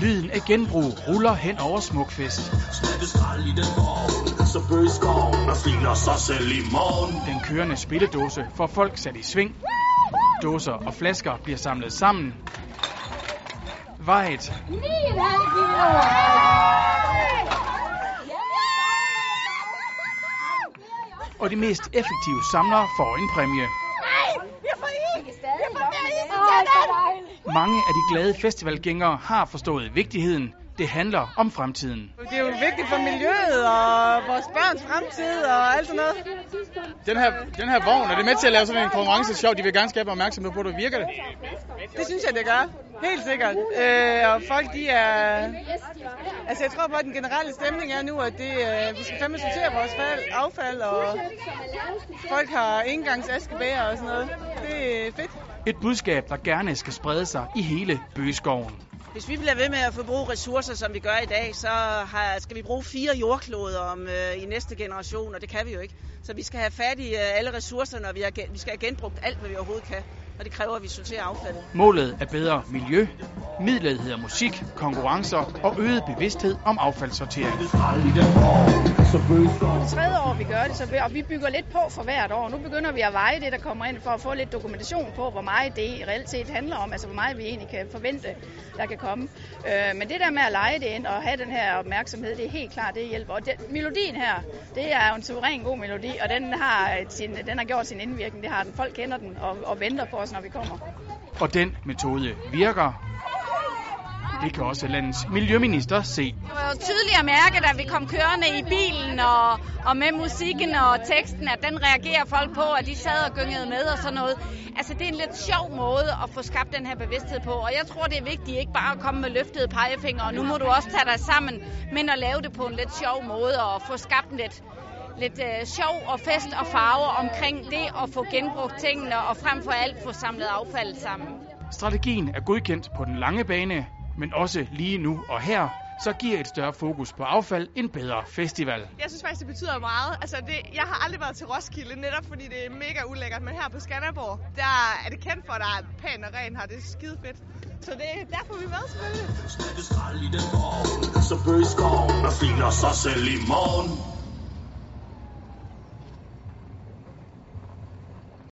Lyden af genbrug ruller hen over Smukfest. Den kørende spilledåse får folk sat i sving. Dåser og flasker bliver samlet sammen. Vejet og de mest effektive samlere får en præmie. Mange af de glade festivalgængere har forstået vigtigheden. Det handler om fremtiden. Det er jo vigtigt for miljøet og vores børns fremtid og alt sådan noget. Den her, den her vogn, er det med til at lave sådan en konkurrence sjov? De vil gerne skabe opmærksomhed på, at det virker det. Det synes jeg, det gør. Helt sikkert. Øh, og folk, de er... Altså, jeg tror på, at den generelle stemning er nu, at det, øh, vi skal fandme sortere vores fald, affald, og folk har engangsaskebæger og sådan noget. Det er fedt. Et budskab, der gerne skal sprede sig i hele bøgeskoven. Hvis vi bliver ved med at forbruge ressourcer, som vi gør i dag, så har, skal vi bruge fire jordkloder om, øh, i næste generation, og det kan vi jo ikke. Så vi skal have fat i øh, alle ressourcerne, og vi, har, vi skal have genbrugt alt, hvad vi overhovedet kan. Og det kræver, at vi sorterer affaldet. Målet er bedre miljø, midlet hedder musik, konkurrencer og øget bevidsthed om affaldssortering. I bøgeskoven tredje år, vi gør det, så vi, og vi bygger lidt på for hvert år. Nu begynder vi at veje det, der kommer ind, for at få lidt dokumentation på, hvor meget det reelt set handler om, altså hvor meget vi egentlig kan forvente, der kan komme. Øh, men det der med at lege det ind og have den her opmærksomhed, det er helt klart, det hjælper. Og den, melodien her, det er jo en suveræn god melodi, og den har, sin, den har gjort sin indvirkning. Det har den. Folk kender den og, og venter på os, når vi kommer. Og den metode virker. Det kan også landets miljøminister se. Det var jo tydeligt at mærke, da vi kom kørende i bilen og, og med musikken og teksten, at den reagerer folk på, at de sad og gyngede med og sådan noget. Altså, det er en lidt sjov måde at få skabt den her bevidsthed på, og jeg tror, det er vigtigt ikke bare at komme med løftede pegefinger, og nu må du også tage dig sammen, men at lave det på en lidt sjov måde og få skabt lidt, lidt øh, sjov og fest og farver omkring det at få genbrugt tingene og frem for alt få samlet affald sammen. Strategien er godkendt på den lange bane, men også lige nu og her, så giver et større fokus på affald en bedre festival. Jeg synes faktisk, det betyder meget. Altså, det, jeg har aldrig været til Roskilde, netop fordi det er mega ulækkert. Men her på Skanderborg, der er det kendt for, at der er pænt og rent her. Det er skide fedt. Så det er derfor, vi er med selvfølgelig. Skrald i den vogn, så bøgeskoven og filer sig selv i morgen.